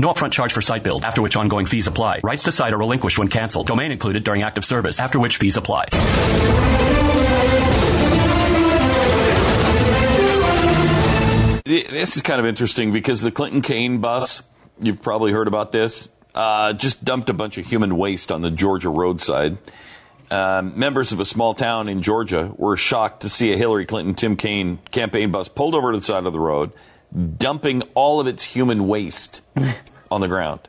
No upfront charge for site build, after which ongoing fees apply. Rights to site are relinquished when canceled. Domain included during active service, after which fees apply. This is kind of interesting because the Clinton Kaine bus, you've probably heard about this, uh, just dumped a bunch of human waste on the Georgia roadside. Um, members of a small town in Georgia were shocked to see a Hillary Clinton Tim Kaine campaign bus pulled over to the side of the road, dumping all of its human waste on the ground.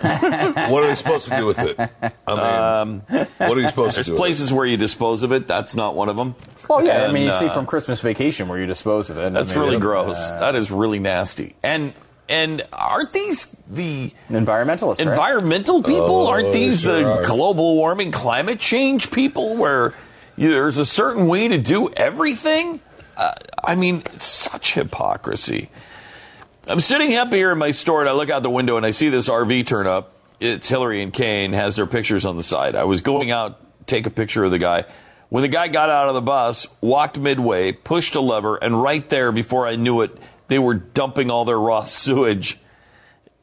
what are they supposed to do with it? I mean, um, what are you supposed to do? There's places where you dispose of it. That's not one of them. Well, yeah. And, I mean, you uh, see from Christmas Vacation where you dispose of it. That's I mean, really gross. Uh, that is really nasty. And and aren't these the environmentalists? Environmental right? people? Oh, aren't these sure the are. global warming, climate change people? Where you, there's a certain way to do everything. Uh, I mean, such hypocrisy. I'm sitting up here in my store and I look out the window and I see this RV turn up. It's Hillary and Kaine has their pictures on the side. I was going out take a picture of the guy. When the guy got out of the bus, walked midway, pushed a lever, and right there before I knew it, they were dumping all their raw sewage.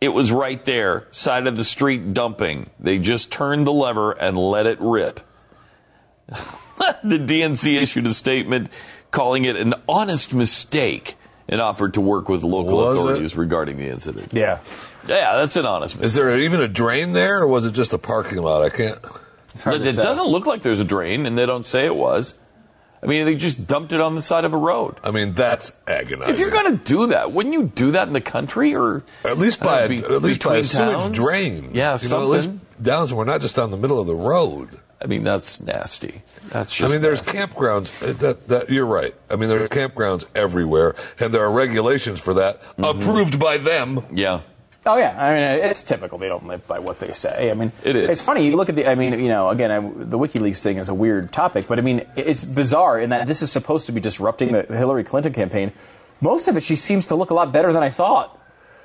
It was right there, side of the street dumping. They just turned the lever and let it rip. the DNC issued a statement calling it an honest mistake and offered to work with local Was authorities it? regarding the incident. Yeah. Yeah, that's an honest mistake. Is there even a drain there, or was it just a parking lot? I can't. It, it doesn't look like there's a drain, and they don't say it was. I mean, they just dumped it on the side of a road. I mean, that's agonizing. If you're going to do that, wouldn't you do that in the country or at least by uh, a, be- at least by a between sewage towns? drain. Yeah, you know, at least down somewhere, not just on the middle of the road. I mean, that's nasty. That's just. I mean, there's nasty. campgrounds. uh, That, that you're right. I mean, there are campgrounds everywhere, and there are regulations for that Mm-hmm. approved by them. Yeah. Oh yeah, I mean it's typical. They don't live by what they say. I mean, It is. It's funny. You look at the. I mean, you know, again, I, the WikiLeaks thing is a weird topic, but I mean, it's bizarre in that this is supposed to be disrupting the Hillary Clinton campaign. Most of it, she seems to look a lot better than I thought.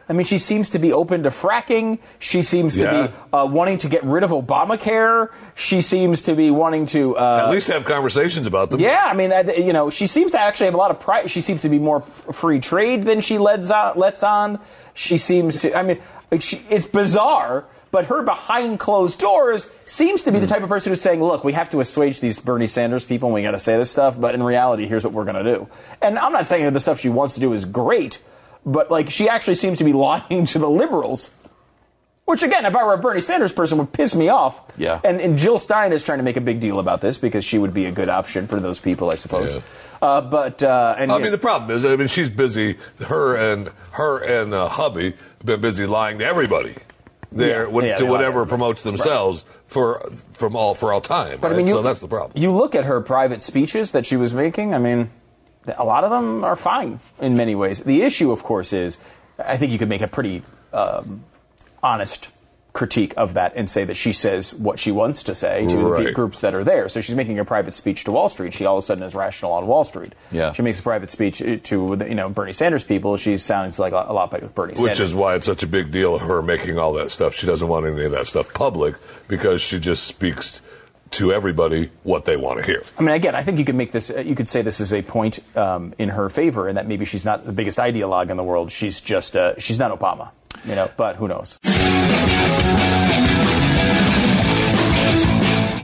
I mean, she seems to be open to fracking. She seems Yeah. to be uh, wanting to get rid of Obamacare. She seems to be wanting to. Uh, At least have conversations about them. yeah, I mean, I- you know, she seems to actually have a lot of pride. She seems to be more f- free trade than she lets on. Lets on. She seems to. I mean, she, it's bizarre, but her behind closed doors seems to be the type of person who's saying, "Look, we have to assuage these Bernie Sanders people, and we got to say this stuff." But in reality, here's what we're going to do. And I'm not saying that the stuff she wants to do is great, but like she actually seems to be lying to the liberals. Which again, if I were a Bernie Sanders person, would piss me off. Yeah. And, and Jill Stein is trying to make a big deal about this because she would be a good option for those people, I suppose. Yeah. Uh, but uh, and I mean, the problem is, I mean, she's busy. Her and her and uh, hubby have been busy lying to everybody there Yeah, yeah, to they lie to whatever promotes themselves for from all for all time. But I mean, you, so that's the problem. You look at her private speeches that she was making. I mean, a lot of them are fine in many ways. The issue, of course, is I think you could make a pretty um, honest critique of that and say that she says what she wants to say to the Right. pe- groups that are there. So she's making a private speech to Wall Street. She all of a sudden is rational on Wall Street. Yeah. She makes a private speech uh, to you know Bernie Sanders people. She sounds like a, a lot like Bernie Sanders. Which is why it's such a big deal, of her making all that stuff. She doesn't want any of that stuff public because she just speaks to everybody what they want to hear. I mean, again, I think you could make this. uh, You could say this is a point um, in her favor, and that maybe she's not the biggest ideologue in the world. She's just uh, she's not Obama, you know. But who knows?